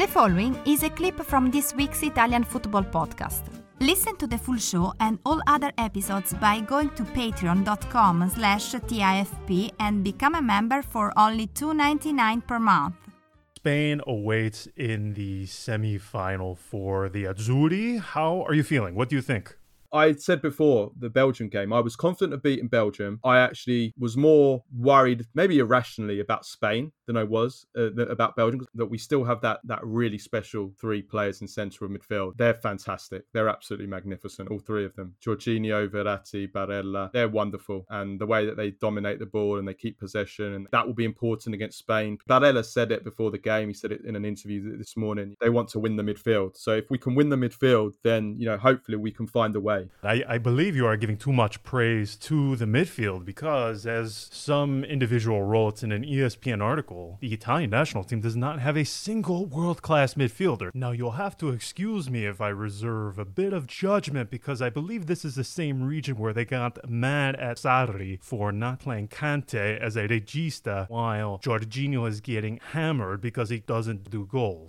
The following is a clip from this week's Italian football podcast. Listen to the full show and all other episodes by going to patreon.com slash TIFP and become a member for only $2.99 per month. Spain awaits in the semi-final for the Azzurri. How are you feeling? What do you think? I said before the Belgium game, I was confident of beating Belgium. I actually was more worried, maybe irrationally, about Spain than I was uh, about Belgium. That we still have that that really special three players in centre of midfield. They're fantastic. They're absolutely magnificent. All three of them: Jorginho, Verratti, Barella. They're wonderful, and the way that they dominate the ball and they keep possession, and that will be important against Spain. Barella said it before the game. He said it in an interview this morning. They want to win the midfield. So if we can win the midfield, then you know hopefully we can find a way. I, I believe you are giving too much praise to the midfield because, as some individual wrote in an ESPN article, the Italian national team does not have a single world class midfielder. Now, you'll have to excuse me if I reserve a bit of judgment because I believe this is the same region where they got mad at Sarri for not playing Kante as a regista while Jorginho is getting hammered because he doesn't do goals.